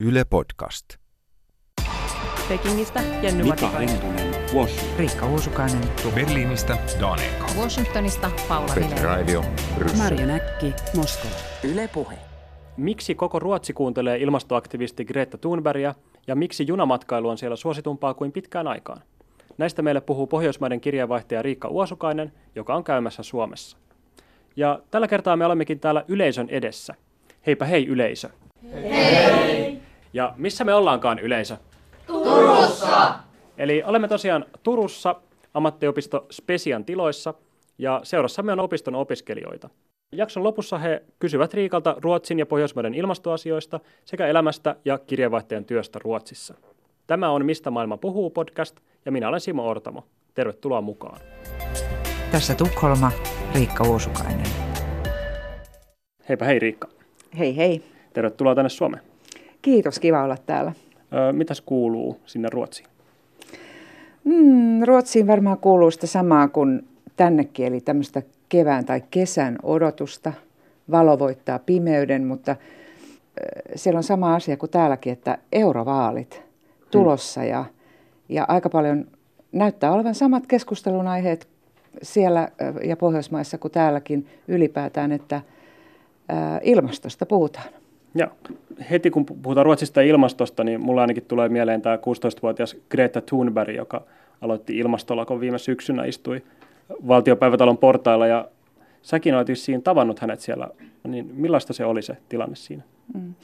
Yle Podcast. Pekingistä Jenny Mika. Hentunen, Washington. Riikka Uusukainen. Berliinistä Daniel. Washingtonista Paula Petri. Raivio. Marjo Näkki, Moskova. Yle Puhe. Miksi koko Ruotsi kuuntelee ilmastoaktivisti Greta Thunbergia ja miksi junamatkailu on siellä suositumpaa kuin pitkään aikaan? Näistä meille puhuu Pohjoismaiden kirjeenvaihtaja Riikka Uosukainen, joka on käymässä Suomessa. Ja tällä kertaa me olemmekin täällä yleisön edessä. Heipä hei yleisö. Hei! Ja missä me ollaankaan yleisö? Turussa! Eli olemme tosiaan Turussa ammattiopisto Spesian tiloissa ja seurassamme on opiston opiskelijoita. Jakson lopussa he kysyvät Riikalta Ruotsin ja Pohjoismaiden ilmastoasioista sekä elämästä ja kirjeenvaihtajan työstä Ruotsissa. Tämä on Mistä maailma puhuu podcast ja minä olen Simo Ortamo. Tervetuloa mukaan. Tässä Tukholma, Riikka Uusukainen. Heipä hei Riikka. Hei hei. Tervetuloa tänne Suomeen. Kiitos, kiva olla täällä. Mitäs kuuluu sinne Ruotsiin? Mm, Ruotsiin varmaan kuuluu sitä samaa kuin tännekin, eli tämmöistä kevään tai kesän odotusta. Valo voittaa pimeyden, mutta siellä on sama asia kuin täälläkin, että eurovaalit tulossa ja, ja aika paljon näyttää olevan samat keskustelun aiheet siellä ja Pohjoismaissa kuin täälläkin ylipäätään, että ilmastosta puhutaan. Ja heti kun puhutaan Ruotsista ja ilmastosta, niin mulla ainakin tulee mieleen tämä 16-vuotias Greta Thunberg, joka aloitti ilmastolakon viime syksynä, istui valtiopäivätalon portailla ja säkin olet vissiin tavannut hänet siellä. Niin millaista se oli se tilanne siinä? Mm.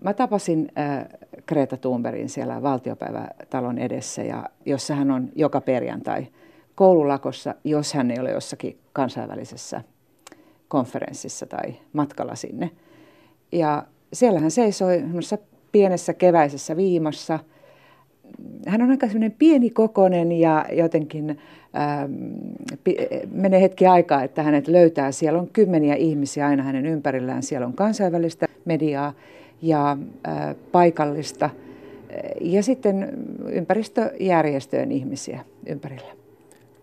Mä tapasin äh, Greta Thunbergin siellä valtiopäivätalon edessä, ja jossa hän on joka perjantai koululakossa, jos hän ei ole jossakin kansainvälisessä konferenssissa tai matkalla sinne. Ja siellä hän seisoi pienessä keväisessä viimassa. Hän on aika semmoinen pienikokoinen ja jotenkin ähm, pi- menee hetki aikaa, että hänet löytää. Siellä on kymmeniä ihmisiä aina hänen ympärillään. Siellä on kansainvälistä mediaa ja äh, paikallista ja sitten ympäristöjärjestöjen ihmisiä ympärillä.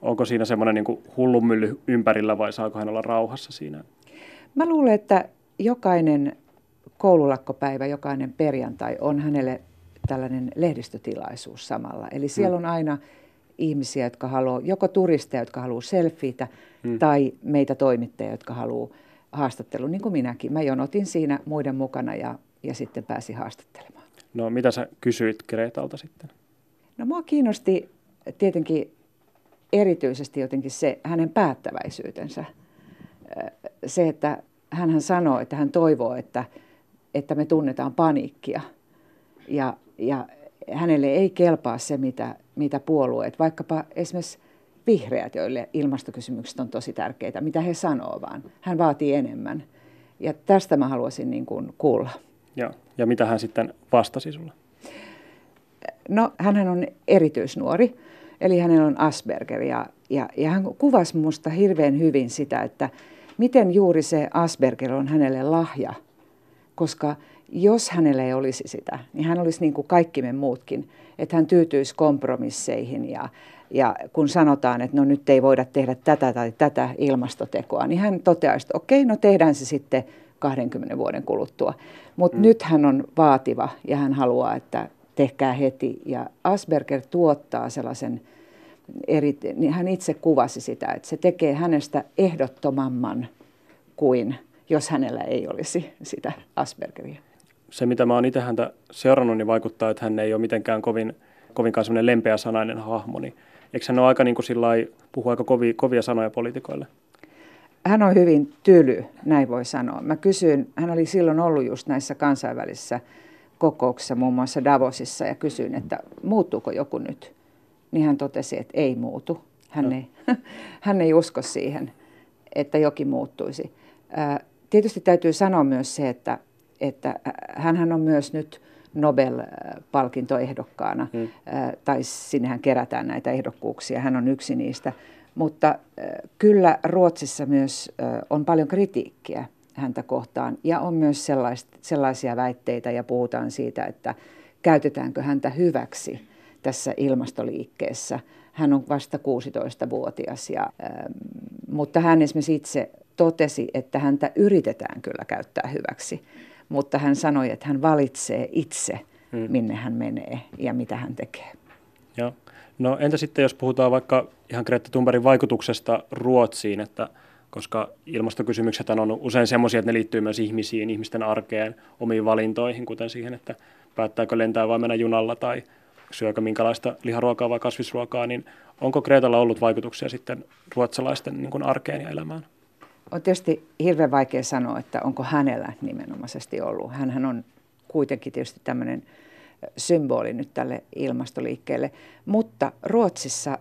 Onko siinä semmoinen niin hullunmylly ympärillä vai saako hän olla rauhassa siinä? Mä luulen, että jokainen koululakkopäivä, jokainen perjantai on hänelle tällainen lehdistötilaisuus samalla. Eli siellä on aina ihmisiä, jotka haluaa, joko turisteja, jotka haluaa selfieitä, hmm. tai meitä toimittajia, jotka haluaa haastattelun, niin kuin minäkin. Mä jonotin siinä muiden mukana ja, ja sitten pääsin haastattelemaan. No mitä sä kysyit Gretalta sitten? No mua kiinnosti tietenkin erityisesti jotenkin se hänen päättäväisyytensä. Se, että hän sanoo, että hän toivoo, että, että me tunnetaan paniikkia. Ja, ja hänelle ei kelpaa se, mitä, mitä puolueet, vaikkapa esimerkiksi vihreät, joille ilmastokysymykset on tosi tärkeitä, mitä he sanoo vaan. Hän vaatii enemmän. Ja tästä mä haluaisin niin kuin kuulla. Ja, ja mitä hän sitten vastasi sulle? No, hän on erityisnuori, eli hänellä on Asperger, ja, ja, ja hän kuvasi minusta hirveän hyvin sitä, että miten juuri se Asperger on hänelle lahja, koska jos hänellä ei olisi sitä, niin hän olisi niin kuin kaikki me muutkin, että hän tyytyisi kompromisseihin ja, ja kun sanotaan, että no nyt ei voida tehdä tätä tai tätä ilmastotekoa, niin hän toteaisi, että okei, no tehdään se sitten 20 vuoden kuluttua. Mutta mm. nyt hän on vaativa ja hän haluaa, että tehkää heti. Ja Asperger tuottaa sellaisen, eri, niin hän itse kuvasi sitä, että se tekee hänestä ehdottomamman kuin jos hänellä ei olisi sitä Aspergeria. Se, mitä mä oon itse häntä seurannut, niin vaikuttaa, että hän ei ole mitenkään kovin, kovinkaan semmoinen lempeä sanainen hahmo. Niin eikö hän ole aika niin kuin sillai, puhua aika kovia, kovia sanoja poliitikoille? Hän on hyvin tyly, näin voi sanoa. Mä kysyin, hän oli silloin ollut just näissä kansainvälisissä kokouksissa, muun muassa Davosissa, ja kysyin, että muuttuuko joku nyt. Niin hän totesi, että ei muutu. Hän, no. ei, hän ei usko siihen, että jokin muuttuisi. Tietysti täytyy sanoa myös se, että, että hän on myös nyt Nobel-palkintoehdokkaana, hmm. tai sinnehän kerätään näitä ehdokkuuksia, hän on yksi niistä. Mutta kyllä Ruotsissa myös on paljon kritiikkiä häntä kohtaan ja on myös sellaisia väitteitä ja puhutaan siitä, että käytetäänkö häntä hyväksi tässä ilmastoliikkeessä. Hän on vasta 16-vuotias, ja, mutta hän esimerkiksi itse totesi, että häntä yritetään kyllä käyttää hyväksi, mutta hän sanoi, että hän valitsee itse hmm. minne hän menee ja mitä hän tekee. Joo. No entä sitten, jos puhutaan vaikka ihan Greta Thunbergin vaikutuksesta Ruotsiin, että koska ilmastokysymykset on usein sellaisia, että ne liittyy myös ihmisiin, ihmisten arkeen, omiin valintoihin, kuten siihen, että päättääkö lentää vai mennä junalla tai syökö minkälaista liharuokaa vai kasvisruokaa, niin onko Kreetalla ollut vaikutuksia sitten ruotsalaisten niin kuin arkeen ja elämään? On tietysti hirveän vaikea sanoa, että onko hänellä nimenomaisesti ollut. Hänhän on kuitenkin tietysti tämmöinen symboli nyt tälle ilmastoliikkeelle. Mutta Ruotsissa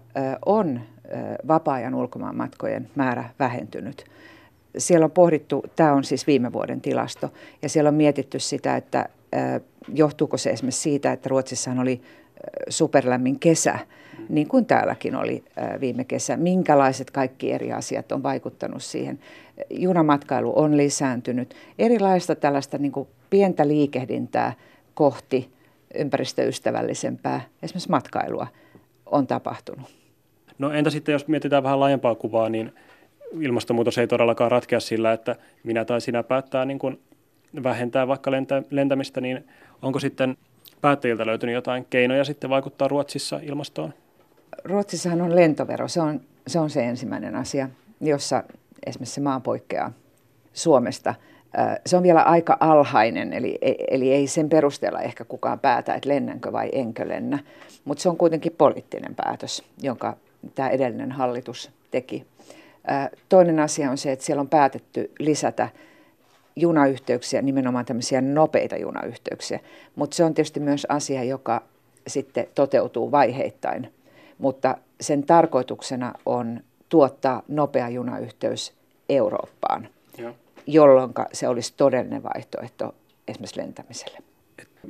on vapaa-ajan ulkomaanmatkojen määrä vähentynyt. Siellä on pohdittu, tämä on siis viime vuoden tilasto, ja siellä on mietitty sitä, että johtuuko se esimerkiksi siitä, että Ruotsissahan oli superlämmin kesä, niin kuin täälläkin oli viime kesä. Minkälaiset kaikki eri asiat on vaikuttanut siihen. Junamatkailu on lisääntynyt. Erilaista tällaista niin kuin pientä liikehdintää kohti ympäristöystävällisempää, esimerkiksi matkailua, on tapahtunut. No entä sitten, jos mietitään vähän laajempaa kuvaa, niin ilmastonmuutos ei todellakaan ratkea sillä, että minä tai sinä päättää niin kuin vähentää vaikka lentä, lentämistä, niin onko sitten päättäjiltä löytynyt jotain keinoja sitten vaikuttaa Ruotsissa ilmastoon? Ruotsissahan on lentovero, se on se, on se ensimmäinen asia, jossa esimerkiksi se maa poikkeaa Suomesta. Se on vielä aika alhainen, eli, eli ei sen perusteella ehkä kukaan päätä, että lennänkö vai enkö lennä. Mutta se on kuitenkin poliittinen päätös, jonka tämä edellinen hallitus teki. Toinen asia on se, että siellä on päätetty lisätä junayhteyksiä, nimenomaan tämmöisiä nopeita junayhteyksiä. Mutta se on tietysti myös asia, joka sitten toteutuu vaiheittain. Mutta sen tarkoituksena on tuottaa nopea junayhteys Eurooppaan, jolloin se olisi todellinen vaihtoehto esimerkiksi lentämiselle.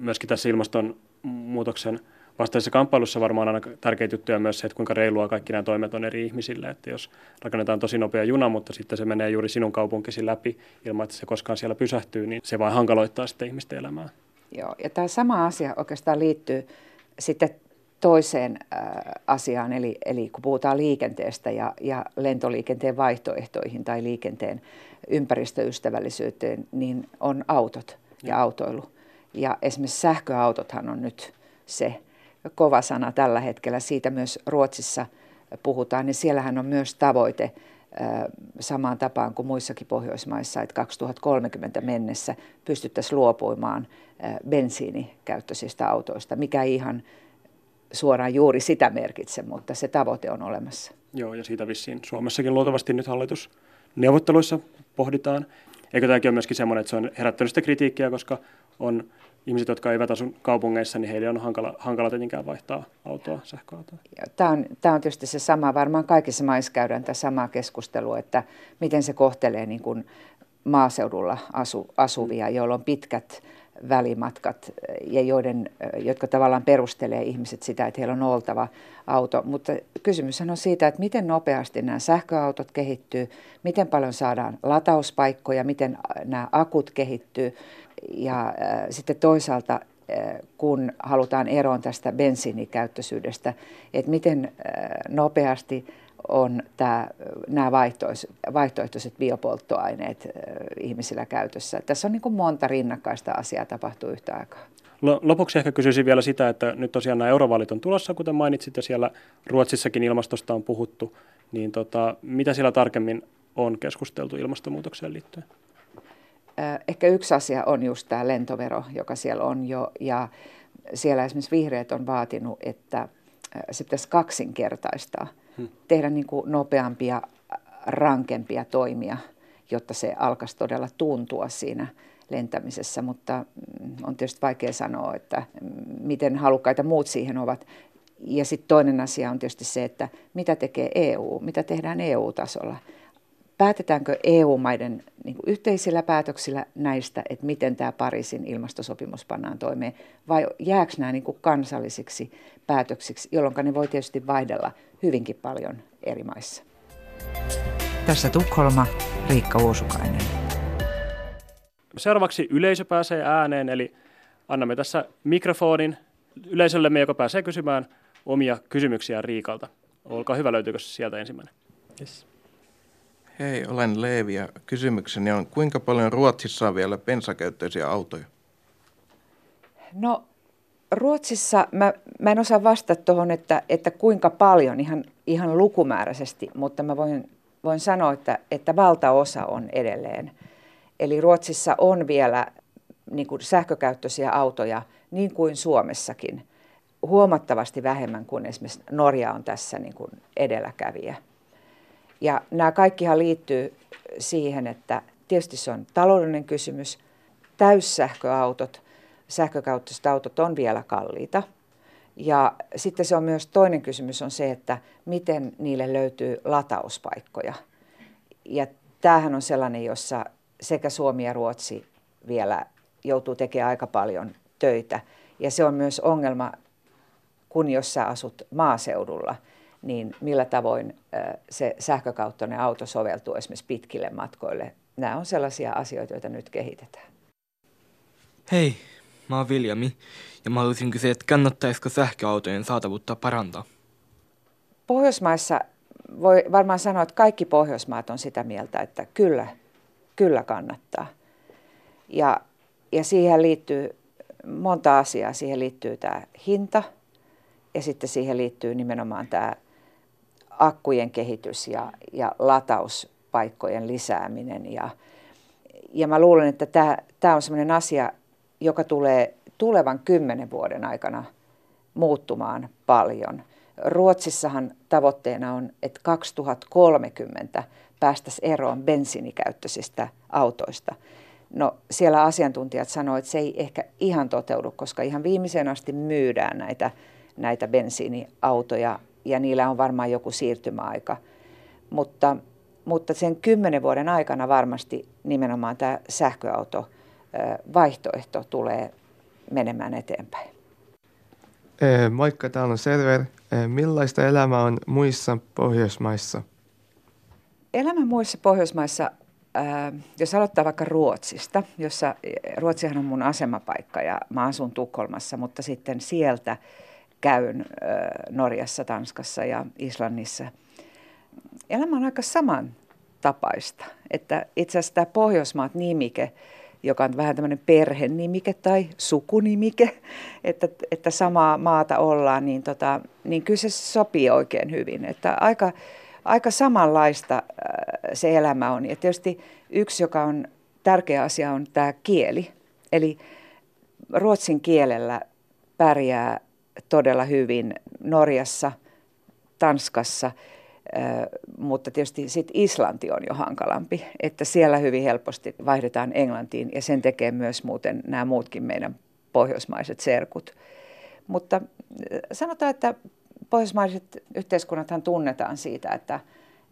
Myöskin tässä ilmastonmuutoksen vastaisessa kamppailussa varmaan aina tärkeitä juttuja myös se, että kuinka reilua kaikki nämä toimet on eri ihmisille. Että jos rakennetaan tosi nopea juna, mutta sitten se menee juuri sinun kaupunkisi läpi ilman, että se koskaan siellä pysähtyy, niin se vain hankaloittaa sitten ihmisten elämää. Joo, ja tämä sama asia oikeastaan liittyy sitten toiseen äh, asiaan, eli, eli kun puhutaan liikenteestä ja, ja lentoliikenteen vaihtoehtoihin tai liikenteen ympäristöystävällisyyteen, niin on autot ja, ja autoilu. Ja esimerkiksi sähköautothan on nyt se kova sana tällä hetkellä. Siitä myös Ruotsissa puhutaan, niin siellähän on myös tavoite samaan tapaan kuin muissakin Pohjoismaissa, että 2030 mennessä pystyttäisiin luopuimaan bensiinikäyttöisistä autoista, mikä ihan suoraan juuri sitä merkitse, mutta se tavoite on olemassa. Joo, ja siitä vissiin Suomessakin luultavasti nyt hallitusneuvotteluissa pohditaan. Eikö tämäkin ole myöskin semmoinen, että se on herättänyt sitä kritiikkiä, koska on ihmiset, jotka eivät asu kaupungeissa, niin heille on hankala, hankala tietenkään vaihtaa autoa, sähköautoa. Tämä on, tämä on tietysti se sama, varmaan kaikissa maissa käydään tätä samaa keskustelua, että miten se kohtelee niin kuin maaseudulla asu, asuvia, joilla on pitkät välimatkat ja joiden, jotka tavallaan perustelee ihmiset sitä, että heillä on oltava auto. Mutta kysymys on siitä, että miten nopeasti nämä sähköautot kehittyy, miten paljon saadaan latauspaikkoja, miten nämä akut kehittyy. Ja äh, sitten toisaalta, kun halutaan eroon tästä bensiinikäyttöisyydestä, että miten nopeasti on tämä, nämä vaihtoehtoiset, biopolttoaineet ihmisillä käytössä. Tässä on niin monta rinnakkaista asiaa tapahtuu yhtä aikaa. Lopuksi ehkä kysyisin vielä sitä, että nyt tosiaan nämä eurovaalit on tulossa, kuten mainitsit, ja siellä Ruotsissakin ilmastosta on puhuttu. Niin tota, mitä siellä tarkemmin on keskusteltu ilmastonmuutokseen liittyen? Ehkä yksi asia on just tämä lentovero, joka siellä on jo, ja siellä esimerkiksi vihreät on vaatinut, että se pitäisi kaksinkertaistaa, hmm. tehdä niin kuin nopeampia, rankempia toimia, jotta se alkaisi todella tuntua siinä lentämisessä, mutta mm, on tietysti vaikea sanoa, että miten halukkaita muut siihen ovat. Ja sitten toinen asia on tietysti se, että mitä tekee EU, mitä tehdään EU-tasolla päätetäänkö EU-maiden niin kuin yhteisillä päätöksillä näistä, että miten tämä Pariisin ilmastosopimus pannaan toimeen, vai jääkö nämä niin kuin kansallisiksi päätöksiksi, jolloin ne voi tietysti vaihdella hyvinkin paljon eri maissa. Tässä Tukholma, Riikka Uusukainen. Seuraavaksi yleisö pääsee ääneen, eli annamme tässä mikrofonin yleisöllemme, joka pääsee kysymään omia kysymyksiä Riikalta. Olkaa hyvä, löytyykö sieltä ensimmäinen? Yes. Hei, olen Leevi ja kysymykseni on, kuinka paljon Ruotsissa on vielä bensakäyttöisiä autoja? No, Ruotsissa mä, mä en osaa vastata tuohon, että, että kuinka paljon ihan, ihan lukumääräisesti, mutta mä voin, voin sanoa, että, että valtaosa on edelleen. Eli Ruotsissa on vielä niin kuin sähkökäyttöisiä autoja, niin kuin Suomessakin, huomattavasti vähemmän kuin esimerkiksi Norja on tässä niin kuin edelläkävijä. Ja nämä kaikkihan liittyy siihen, että tietysti se on taloudellinen kysymys. Täyssähköautot, sähkökäyttöiset autot on vielä kalliita. Ja sitten se on myös toinen kysymys on se, että miten niille löytyy latauspaikkoja. Ja tämähän on sellainen, jossa sekä Suomi ja Ruotsi vielä joutuu tekemään aika paljon töitä. Ja se on myös ongelma, kun jos sä asut maaseudulla, niin millä tavoin se sähkökauttoinen auto soveltuu esimerkiksi pitkille matkoille. Nämä on sellaisia asioita, joita nyt kehitetään. Hei, mä oon Viljami ja mä haluaisin kysyä, että kannattaisiko sähköautojen saatavuutta parantaa? Pohjoismaissa voi varmaan sanoa, että kaikki Pohjoismaat on sitä mieltä, että kyllä, kyllä kannattaa. Ja, ja siihen liittyy monta asiaa. Siihen liittyy tämä hinta ja sitten siihen liittyy nimenomaan tämä akkujen kehitys ja, ja latauspaikkojen lisääminen. Ja, ja mä luulen, että tämä, on sellainen asia, joka tulee tulevan kymmenen vuoden aikana muuttumaan paljon. Ruotsissahan tavoitteena on, että 2030 päästäisiin eroon bensiinikäyttöisistä autoista. No siellä asiantuntijat sanoivat, että se ei ehkä ihan toteudu, koska ihan viimeiseen asti myydään näitä, näitä bensiiniautoja ja niillä on varmaan joku siirtymäaika. Mutta, mutta sen kymmenen vuoden aikana varmasti nimenomaan tämä sähköauto vaihtoehto tulee menemään eteenpäin. Moikka, täällä on Server. Millaista elämä on muissa Pohjoismaissa? Elämä muissa Pohjoismaissa, jos aloittaa vaikka Ruotsista, jossa Ruotsihan on mun asemapaikka ja mä asun Tukholmassa, mutta sitten sieltä käyn Norjassa, Tanskassa ja Islannissa. Elämä on aika samantapaista, että itse asiassa tämä Pohjoismaat-nimike – joka on vähän tämmöinen perhenimike tai sukunimike, että, että samaa maata ollaan, niin, tota, niin kyllä se sopii oikein hyvin. Että aika, aika samanlaista se elämä on. Ja tietysti yksi, joka on tärkeä asia, on tämä kieli. Eli ruotsin kielellä pärjää todella hyvin Norjassa, Tanskassa – mutta tietysti sit Islanti on jo hankalampi, että siellä hyvin helposti vaihdetaan Englantiin ja sen tekee myös muuten nämä muutkin meidän pohjoismaiset serkut. Mutta sanotaan, että pohjoismaiset yhteiskunnathan tunnetaan siitä, että,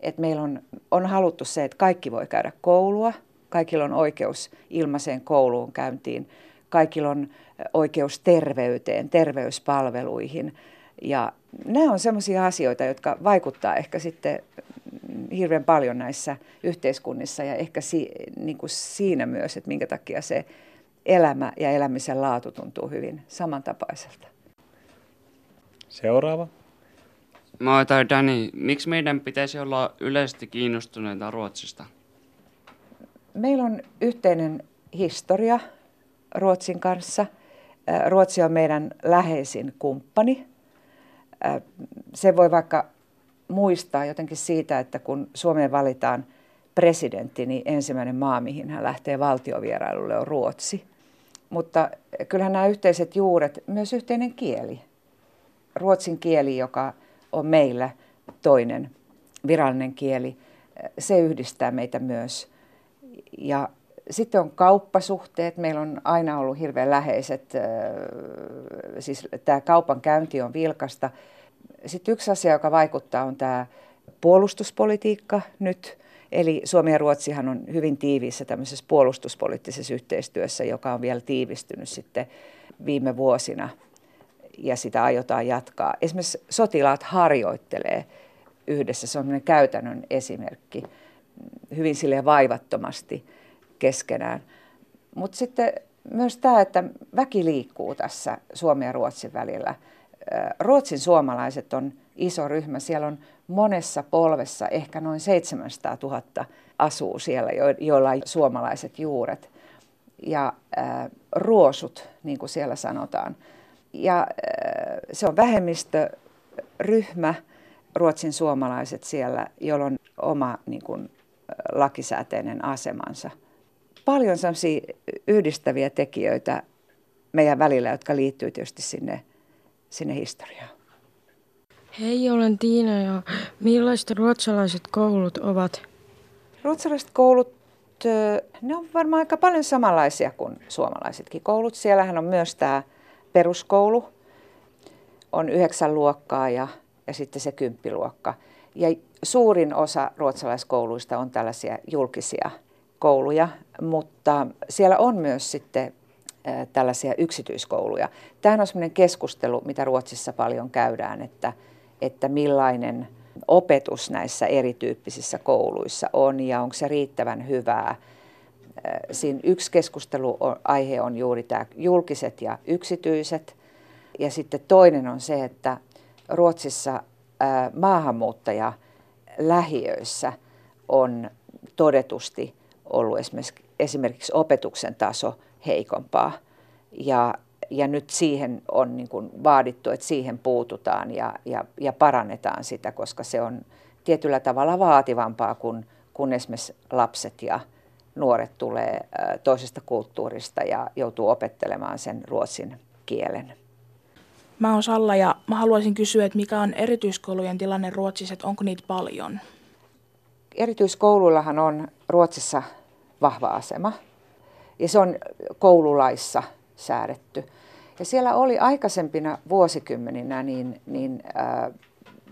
että meillä on, on haluttu se, että kaikki voi käydä koulua, kaikilla on oikeus ilmaiseen kouluun käyntiin, kaikilla on oikeus terveyteen, terveyspalveluihin – ja nämä on sellaisia asioita, jotka vaikuttaa ehkä sitten hirveän paljon näissä yhteiskunnissa ja ehkä si, niin kuin siinä myös, että minkä takia se elämä ja elämisen laatu tuntuu hyvin samantapaiselta. Seuraava. Mä oon Dani. Miksi meidän pitäisi olla yleisesti kiinnostuneita Ruotsista? Meillä on yhteinen historia Ruotsin kanssa. Ruotsi on meidän läheisin kumppani se voi vaikka muistaa jotenkin siitä, että kun Suomeen valitaan presidentti, niin ensimmäinen maa, mihin hän lähtee valtiovierailulle, on Ruotsi. Mutta kyllähän nämä yhteiset juuret, myös yhteinen kieli. Ruotsin kieli, joka on meillä toinen virallinen kieli, se yhdistää meitä myös. Ja sitten on kauppasuhteet. Meillä on aina ollut hirveän läheiset, siis tämä kaupan käynti on vilkasta. Sitten yksi asia, joka vaikuttaa, on tämä puolustuspolitiikka nyt. Eli Suomi ja Ruotsihan on hyvin tiiviissä tämmöisessä puolustuspoliittisessa yhteistyössä, joka on vielä tiivistynyt sitten viime vuosina ja sitä aiotaan jatkaa. Esimerkiksi sotilaat harjoittelee yhdessä, se on käytännön esimerkki, hyvin sille vaivattomasti – keskenään. Mutta sitten myös tämä, että väki liikkuu tässä Suomen ja Ruotsin välillä. Ruotsin suomalaiset on iso ryhmä. Siellä on monessa polvessa ehkä noin 700 000 asuu siellä, joilla on suomalaiset juuret. Ja äh, ruosut, niin kuin siellä sanotaan. ja se on vähemmistöryhmä, ruotsin suomalaiset siellä, jolla on oma niin kuin, lakisääteinen asemansa. Paljon sellaisia yhdistäviä tekijöitä meidän välillä, jotka liittyy tietysti sinne, sinne historiaan. Hei, olen Tiina ja millaiset ruotsalaiset koulut ovat? Ruotsalaiset koulut, ne on varmaan aika paljon samanlaisia kuin suomalaisetkin koulut. Siellähän on myös tämä peruskoulu, on yhdeksän luokkaa ja, ja sitten se kymppiluokka. Ja suurin osa ruotsalaiskouluista on tällaisia julkisia kouluja, mutta siellä on myös sitten tällaisia yksityiskouluja. Tämä on sellainen keskustelu, mitä Ruotsissa paljon käydään, että, että millainen opetus näissä erityyppisissä kouluissa on ja onko se riittävän hyvää. Siinä yksi keskusteluaihe on juuri tämä julkiset ja yksityiset. Ja sitten toinen on se, että Ruotsissa maahanmuuttaja lähiöissä on todetusti ollut esimerkiksi, opetuksen taso heikompaa. Ja, ja nyt siihen on niin kuin vaadittu, että siihen puututaan ja, ja, ja parannetaan sitä, koska se on tietyllä tavalla vaativampaa, kun, kun esimerkiksi lapset ja nuoret tulee toisesta kulttuurista ja joutuu opettelemaan sen ruotsin kielen. Mä oon Salla ja mä haluaisin kysyä, että mikä on erityiskoulujen tilanne Ruotsissa, että onko niitä paljon? Erityiskouluillahan on Ruotsissa vahva asema ja se on koululaissa säädetty. Ja siellä oli aikaisempina vuosikymmeninä, niin, niin äh,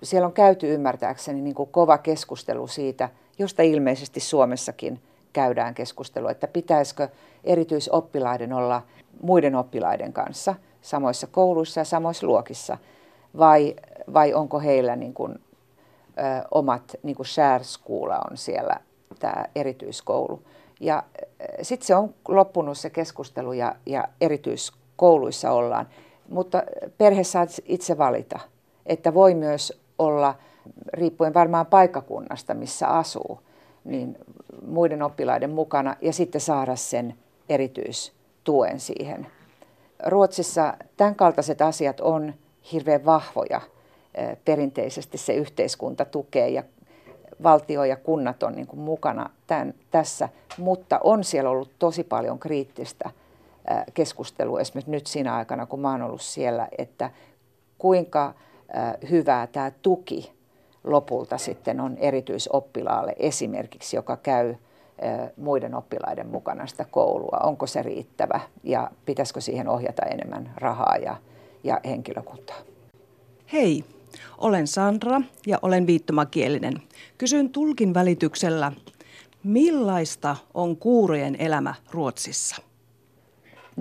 siellä on käyty ymmärtääkseni niin kuin kova keskustelu siitä, josta ilmeisesti Suomessakin käydään keskustelua, että pitäisikö erityisoppilaiden olla muiden oppilaiden kanssa samoissa kouluissa ja samoissa luokissa, vai, vai onko heillä niin kuin, ö, omat, niin kuin on siellä tämä erityiskoulu. Ja sitten se on loppunut se keskustelu ja, ja erityiskouluissa ollaan. Mutta perhe saa itse valita, että voi myös olla, riippuen varmaan paikkakunnasta, missä asuu, niin muiden oppilaiden mukana ja sitten saada sen erityistuen siihen. Ruotsissa tämän kaltaiset asiat on hirveän vahvoja. Perinteisesti se yhteiskunta tukee ja valtio ja kunnat on niin kuin mukana tämän, tässä, mutta on siellä ollut tosi paljon kriittistä keskustelua esimerkiksi nyt siinä aikana, kun mä oon ollut siellä, että kuinka hyvää tämä tuki lopulta sitten on erityisoppilaalle esimerkiksi, joka käy muiden oppilaiden mukana sitä koulua. Onko se riittävä ja pitäisikö siihen ohjata enemmän rahaa ja, ja henkilökuntaa? Hei, olen Sandra ja olen viittomakielinen. Kysyn tulkin välityksellä, millaista on kuurojen elämä Ruotsissa?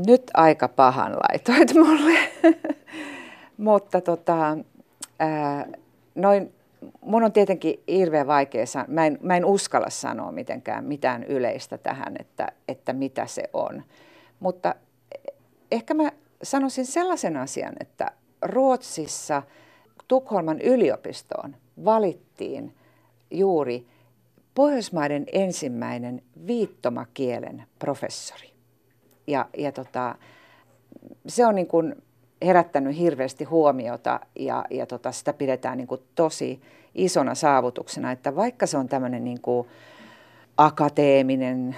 Nyt aika pahan laitoit mulle. Mutta tota, ää, noin, mun on tietenkin hirveän vaikea sanoa. Mä mä en uskalla sanoa mitenkään mitään yleistä tähän, että, että mitä se on. Mutta ehkä mä sanoisin sellaisen asian, että Ruotsissa – Tukholman yliopistoon valittiin juuri Pohjoismaiden ensimmäinen viittomakielen professori. Ja, ja tota, se on niin kuin herättänyt hirveästi huomiota ja, ja tota, sitä pidetään niin kuin tosi isona saavutuksena, että vaikka se on tämmöinen niin kuin akateeminen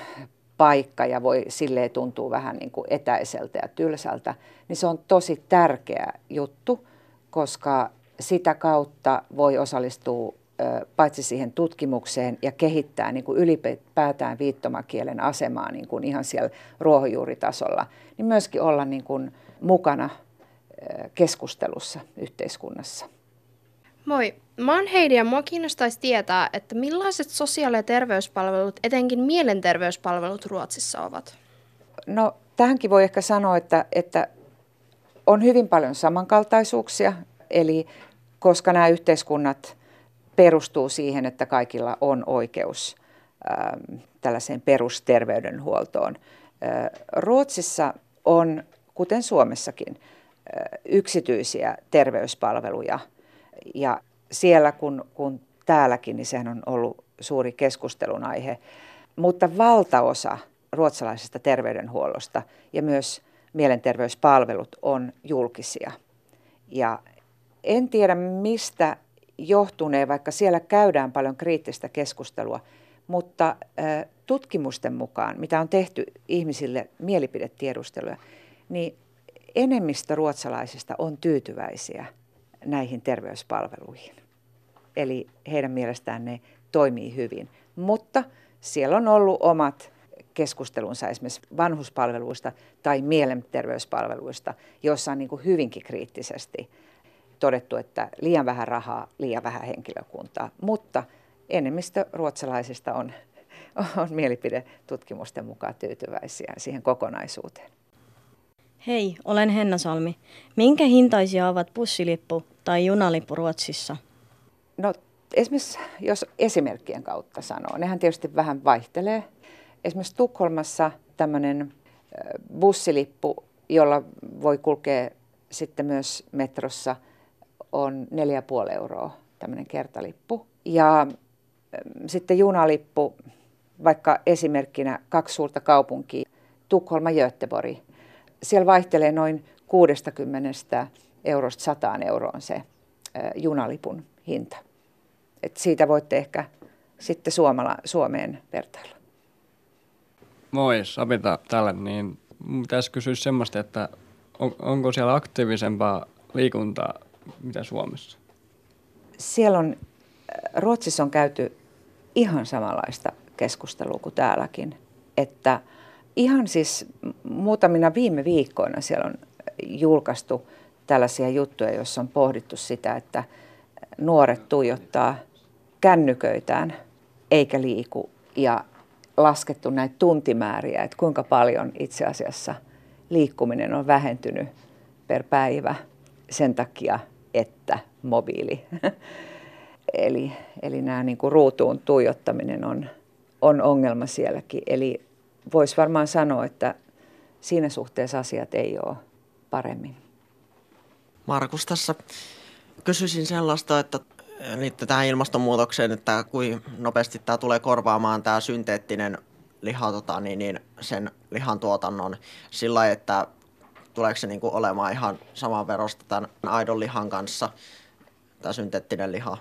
paikka ja voi silleen tuntuu vähän niin kuin etäiseltä ja tylsältä, niin se on tosi tärkeä juttu, koska sitä kautta voi osallistua paitsi siihen tutkimukseen ja kehittää niin kuin ylipäätään viittomakielen asemaa niin kuin ihan siellä ruohonjuuritasolla, niin myöskin olla niin kuin mukana keskustelussa yhteiskunnassa. Moi, mä oon Heidi ja mua kiinnostaisi tietää, että millaiset sosiaali- ja terveyspalvelut, etenkin mielenterveyspalvelut Ruotsissa ovat? No tähänkin voi ehkä sanoa, että, että on hyvin paljon samankaltaisuuksia Eli koska nämä yhteiskunnat perustuu siihen, että kaikilla on oikeus äh, tällaiseen perusterveydenhuoltoon. Äh, Ruotsissa on, kuten Suomessakin, äh, yksityisiä terveyspalveluja ja siellä kun, kun täälläkin, niin sehän on ollut suuri keskustelun aihe. Mutta valtaosa ruotsalaisesta terveydenhuollosta ja myös mielenterveyspalvelut on julkisia. Ja en tiedä mistä johtunee, vaikka siellä käydään paljon kriittistä keskustelua, mutta tutkimusten mukaan, mitä on tehty ihmisille mielipidetiedusteluja, niin enemmistö ruotsalaisista on tyytyväisiä näihin terveyspalveluihin. Eli heidän mielestään ne toimii hyvin. Mutta siellä on ollut omat keskustelunsa esimerkiksi vanhuspalveluista tai mielenterveyspalveluista, joissa on niin hyvinkin kriittisesti todettu, että liian vähän rahaa, liian vähän henkilökuntaa. Mutta enemmistö ruotsalaisista on, on mielipidetutkimusten mukaan tyytyväisiä siihen kokonaisuuteen. Hei, olen Henna Salmi. Minkä hintaisia ovat bussilippu tai junalippu Ruotsissa? No esimerkiksi, jos esimerkkien kautta sanoo, nehän tietysti vähän vaihtelee. Esimerkiksi Tukholmassa tämmöinen bussilippu, jolla voi kulkea sitten myös metrossa, on 4,5 euroa tämmöinen kertalippu. Ja sitten junalippu, vaikka esimerkkinä kaksi suurta kaupunkia, Tukholma ja Göteborg. Siellä vaihtelee noin 60 eurosta 100 euroon se junalipun hinta. Et siitä voitte ehkä sitten Suomala, Suomeen vertailla. Moi, Sabita täällä. Niin pitäisi kysyä semmoista, että on, onko siellä aktiivisempaa liikuntaa mitä Suomessa? Siellä on, Ruotsissa on käyty ihan samanlaista keskustelua kuin täälläkin. Että ihan siis muutamina viime viikkoina siellä on julkaistu tällaisia juttuja, joissa on pohdittu sitä, että nuoret tuijottaa kännyköitään eikä liiku ja laskettu näitä tuntimääriä, että kuinka paljon itse asiassa liikkuminen on vähentynyt per päivä sen takia, että mobiili. eli, eli nämä niin kuin ruutuun tuijottaminen on, on ongelma sielläkin. Eli voisi varmaan sanoa, että siinä suhteessa asiat ei ole paremmin. Markus tässä kysyisin sellaista, että liittyy tähän ilmastonmuutokseen, että kuin nopeasti tämä tulee korvaamaan tämä synteettinen liha, tota, niin, niin sen lihan tuotannon sillä että tuleeko se niin olemaan ihan saman verosta tämän aidon lihan kanssa, tämä synteettinen liha?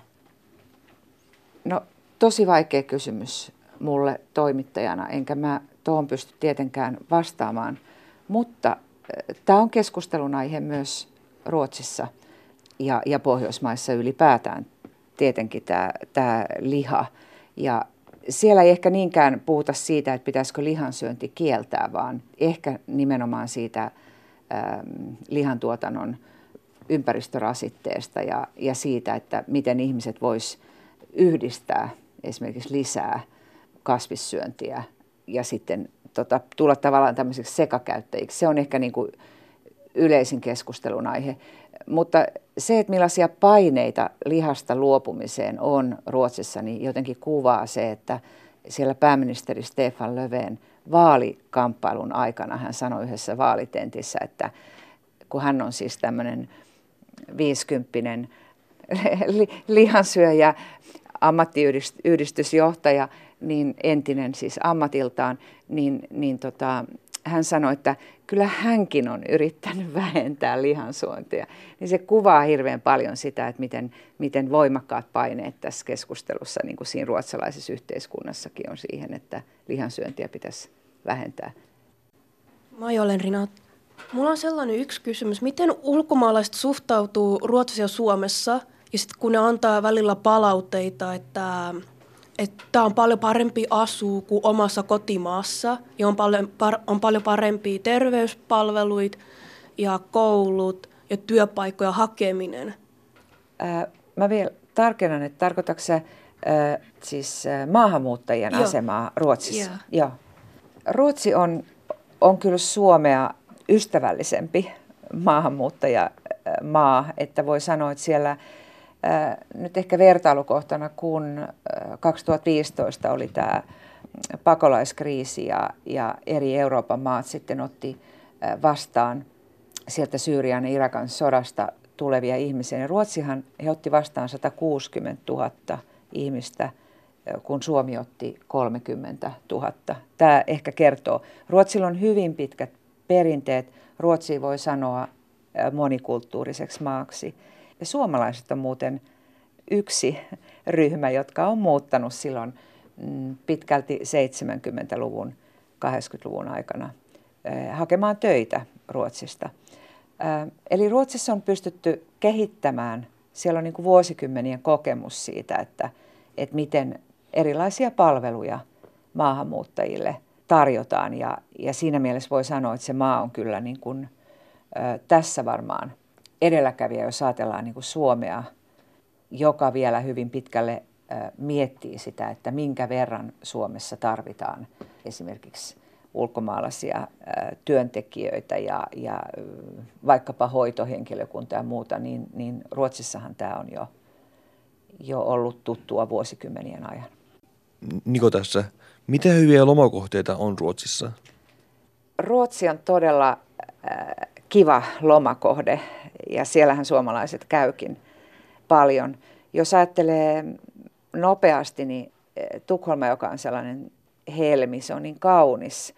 No tosi vaikea kysymys mulle toimittajana, enkä mä tuohon pysty tietenkään vastaamaan, mutta tämä on keskustelun aihe myös Ruotsissa ja, ja Pohjoismaissa ylipäätään tietenkin tämä, tämä liha. Ja siellä ei ehkä niinkään puhuta siitä, että pitäisikö lihansyönti kieltää, vaan ehkä nimenomaan siitä lihantuotannon ympäristörasitteesta ja, ja siitä, että miten ihmiset vois yhdistää esimerkiksi lisää kasvissyöntiä ja sitten tota, tulla tavallaan tämmöiseksi sekakäyttäjiksi. Se on ehkä niin kuin yleisin keskustelun aihe. Mutta se, että millaisia paineita lihasta luopumiseen on Ruotsissa, niin jotenkin kuvaa se, että siellä pääministeri Stefan Löfven vaalikamppailun aikana hän sanoi yhdessä vaalitentissä, että kun hän on siis tämmöinen viisikymppinen lihansyöjä, ammattiyhdistysjohtaja, niin entinen siis ammatiltaan, niin, niin tota, hän sanoi, että kyllä hänkin on yrittänyt vähentää lihansuontia. Niin se kuvaa hirveän paljon sitä, että miten, miten voimakkaat paineet tässä keskustelussa, niin kuin siinä ruotsalaisessa yhteiskunnassakin on siihen, että lihansyöntiä pitäisi vähentää. Mä olen Rina. Mulla on sellainen yksi kysymys. Miten ulkomaalaiset suhtautuu Ruotsissa ja Suomessa, ja sitten kun ne antaa välillä palautteita, että että on paljon parempi asua kuin omassa kotimaassa ja on paljon, par, on paljon parempia terveyspalveluita ja koulut ja työpaikkoja hakeminen. Ää, mä vielä tarkennan, että tarkoitatko sä ää, siis ää, maahanmuuttajien Joo. asemaa Ruotsissa? Yeah. Joo. Ruotsi on, on kyllä Suomea ystävällisempi maahanmuuttajamaa, että voi sanoa, että siellä – nyt ehkä vertailukohtana, kun 2015 oli tämä pakolaiskriisi ja, ja eri Euroopan maat sitten otti vastaan sieltä Syyrian ja Irakan sodasta tulevia ihmisiä. Ja Ruotsihan he otti vastaan 160 000 ihmistä, kun Suomi otti 30 000. Tämä ehkä kertoo. Ruotsilla on hyvin pitkät perinteet Ruotsi voi sanoa monikulttuuriseksi maaksi. Ja suomalaiset on muuten yksi ryhmä, jotka on muuttanut silloin mm, pitkälti 70-luvun, 80-luvun aikana hakemaan töitä Ruotsista. Eli Ruotsissa on pystytty kehittämään, siellä on niin kuin vuosikymmenien kokemus siitä, että, että miten erilaisia palveluja maahanmuuttajille tarjotaan. Ja, ja siinä mielessä voi sanoa, että se maa on kyllä niin kuin, ö, tässä varmaan edelläkävijä, jos ajatellaan niin kuin Suomea, joka vielä hyvin pitkälle miettii sitä, että minkä verran Suomessa tarvitaan esimerkiksi ulkomaalaisia työntekijöitä ja, ja vaikkapa hoitohenkilökunta ja muuta, niin, niin Ruotsissahan tämä on jo, jo ollut tuttua vuosikymmenien ajan. Niko tässä, mitä hyviä lomakohteita on Ruotsissa? Ruotsi on todella kiva lomakohde ja siellähän suomalaiset käykin paljon. Jos ajattelee nopeasti, niin Tukholma, joka on sellainen helmi, se on niin kaunis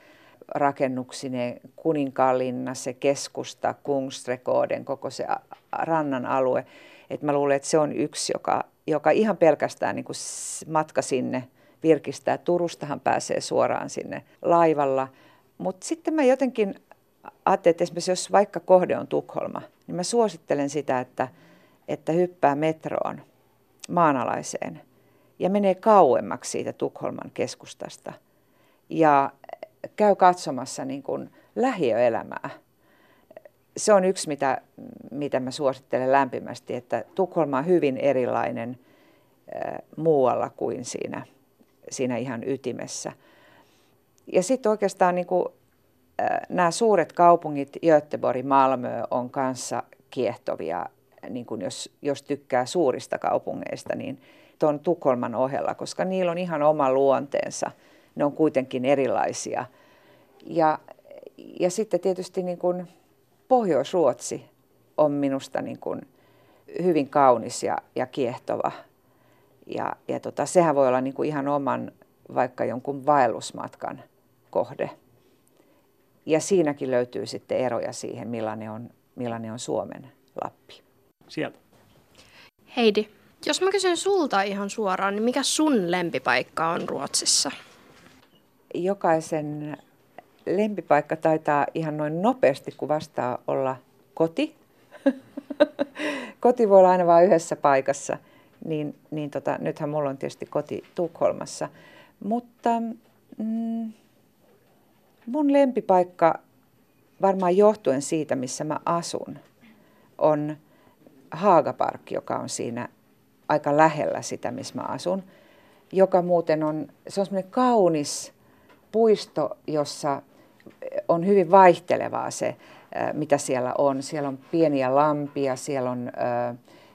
rakennuksine, Kuninkaallinna, se keskusta, Kungstrekooden, koko se rannan alue. Et mä luulen, että se on yksi, joka, joka ihan pelkästään niin kuin matka sinne virkistää. Turustahan pääsee suoraan sinne laivalla. Mutta sitten mä jotenkin ajattelin, että esimerkiksi jos vaikka kohde on Tukholma, niin mä suosittelen sitä, että, että hyppää metroon maanalaiseen ja menee kauemmaksi siitä Tukholman keskustasta ja käy katsomassa niin kuin lähiöelämää. Se on yksi, mitä, mitä mä suosittelen lämpimästi, että Tukholma on hyvin erilainen äh, muualla kuin siinä, siinä ihan ytimessä. Ja sitten oikeastaan niin kuin, nämä suuret kaupungit, Göteborg, Malmö on kanssa kiehtovia, niin kuin jos, jos tykkää suurista kaupungeista, niin tuon Tukholman ohella, koska niillä on ihan oma luonteensa. Ne on kuitenkin erilaisia. Ja, ja sitten tietysti niin kuin Pohjois-Ruotsi on minusta niin kuin hyvin kaunis ja, ja kiehtova. Ja, ja tota, sehän voi olla niin kuin ihan oman vaikka jonkun vaellusmatkan kohde. Ja siinäkin löytyy sitten eroja siihen, millainen on, millainen on Suomen Lappi. Sieltä. Heidi, jos mä kysyn sulta ihan suoraan, niin mikä sun lempipaikka on Ruotsissa? Jokaisen lempipaikka taitaa ihan noin nopeasti kuvastaa olla koti. koti voi olla aina vain yhdessä paikassa. Niin, niin tota, nythän mulla on tietysti koti Tukholmassa. Mutta mm, mun lempipaikka varmaan johtuen siitä, missä mä asun, on Haagapark, joka on siinä aika lähellä sitä, missä mä asun, joka muuten on, se on semmoinen kaunis puisto, jossa on hyvin vaihtelevaa se, mitä siellä on. Siellä on pieniä lampia, siellä on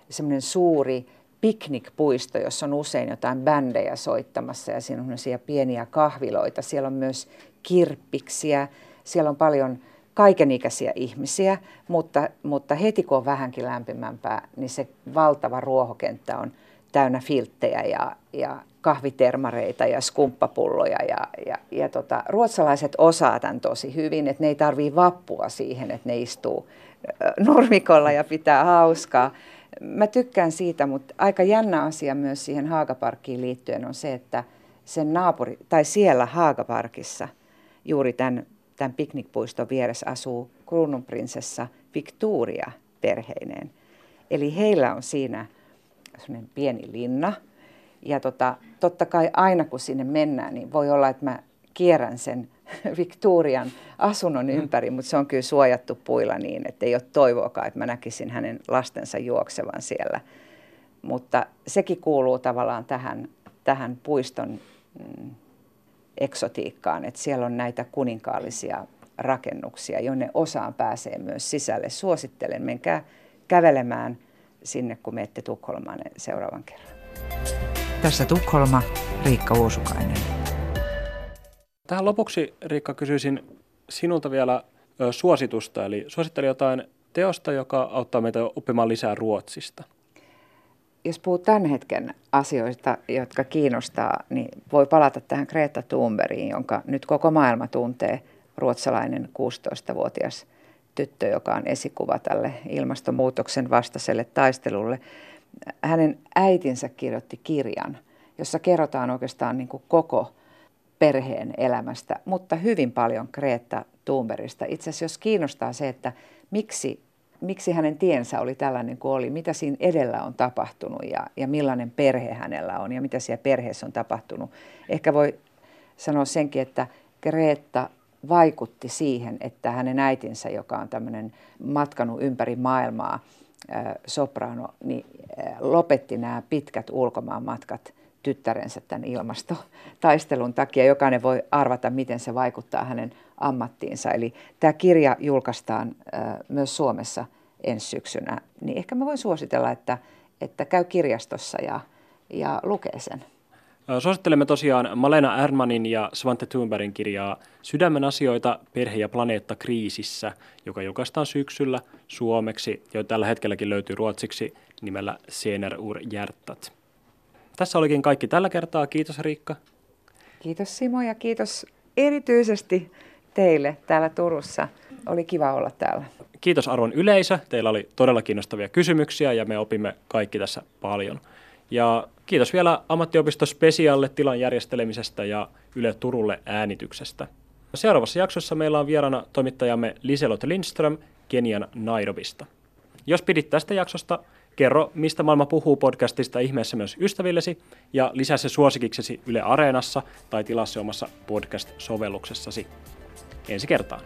semmoinen suuri piknikpuisto, jossa on usein jotain bändejä soittamassa ja siinä on pieniä kahviloita. Siellä on myös kirppiksiä, siellä on paljon kaikenikäisiä ihmisiä, mutta, mutta heti kun on vähänkin lämpimämpää, niin se valtava ruohokenttä on täynnä filttejä ja, ja kahvitermareita ja skumppapulloja. Ja, ja, ja tota, ruotsalaiset osaa tämän tosi hyvin, että ne ei tarvii vappua siihen, että ne istuu nurmikolla ja pitää hauskaa. Mä tykkään siitä, mutta aika jännä asia myös siihen Haagaparkkiin liittyen on se, että sen naapuri, tai siellä Haagaparkissa, juuri tämän tämän piknikpuiston vieressä asuu kruununprinsessa Victoria perheineen. Eli heillä on siinä sellainen pieni linna. Ja tota, totta kai aina kun sinne mennään, niin voi olla, että mä kierrän sen Victorian asunnon mm. ympäri, mutta se on kyllä suojattu puilla niin, että ei ole toivoakaan, että mä näkisin hänen lastensa juoksevan siellä. Mutta sekin kuuluu tavallaan tähän, tähän puiston mm, eksotiikkaan, että siellä on näitä kuninkaallisia rakennuksia, jonne osaan pääsee myös sisälle. Suosittelen, menkää kävelemään sinne, kun menette Tukholmaan seuraavan kerran. Tässä Tukholma, Riikka Uosukainen. Tähän lopuksi, Riikka, kysyisin sinulta vielä suositusta. Eli suositteli jotain teosta, joka auttaa meitä oppimaan lisää Ruotsista jos puhuu tämän hetken asioista, jotka kiinnostaa, niin voi palata tähän Greta Thunbergiin, jonka nyt koko maailma tuntee, ruotsalainen 16-vuotias tyttö, joka on esikuva tälle ilmastonmuutoksen vastaiselle taistelulle. Hänen äitinsä kirjoitti kirjan, jossa kerrotaan oikeastaan niin kuin koko perheen elämästä, mutta hyvin paljon Greta Thunbergista. Itse asiassa jos kiinnostaa se, että miksi, miksi hänen tiensä oli tällainen kuin oli, mitä siinä edellä on tapahtunut ja, ja millainen perhe hänellä on ja mitä siellä perheessä on tapahtunut. Ehkä voi sanoa senkin, että Greta vaikutti siihen, että hänen äitinsä, joka on tämmöinen matkanut ympäri maailmaa, soprano, niin lopetti nämä pitkät ulkomaan matkat tyttärensä tämän ilmastotaistelun takia. Jokainen voi arvata, miten se vaikuttaa hänen ammattiinsa. Eli tämä kirja julkaistaan myös Suomessa ensi syksynä. Niin ehkä mä voin suositella, että, että käy kirjastossa ja, ja lukee sen. Suosittelemme tosiaan Malena Ernmanin ja Svante Thunbergin kirjaa Sydämen asioita, perhe- ja planeetta kriisissä, joka julkaistaan syksyllä suomeksi, jo tällä hetkelläkin löytyy ruotsiksi nimellä Sener ur hjärtat. Tässä olikin kaikki tällä kertaa. Kiitos Riikka. Kiitos Simo ja kiitos erityisesti teille täällä Turussa. Oli kiva olla täällä. Kiitos arvon yleisö. Teillä oli todella kiinnostavia kysymyksiä ja me opimme kaikki tässä paljon. Ja kiitos vielä ammattiopisto Spesialle tilan järjestelemisestä ja Yle Turulle äänityksestä. Seuraavassa jaksossa meillä on vieraana toimittajamme Liselot Lindström Kenian Nairobista. Jos pidit tästä jaksosta, kerro mistä maailma puhuu podcastista ihmeessä myös ystävillesi ja lisää se suosikiksesi Yle Areenassa tai tilaa se omassa podcast-sovelluksessasi. Ensi kertaan.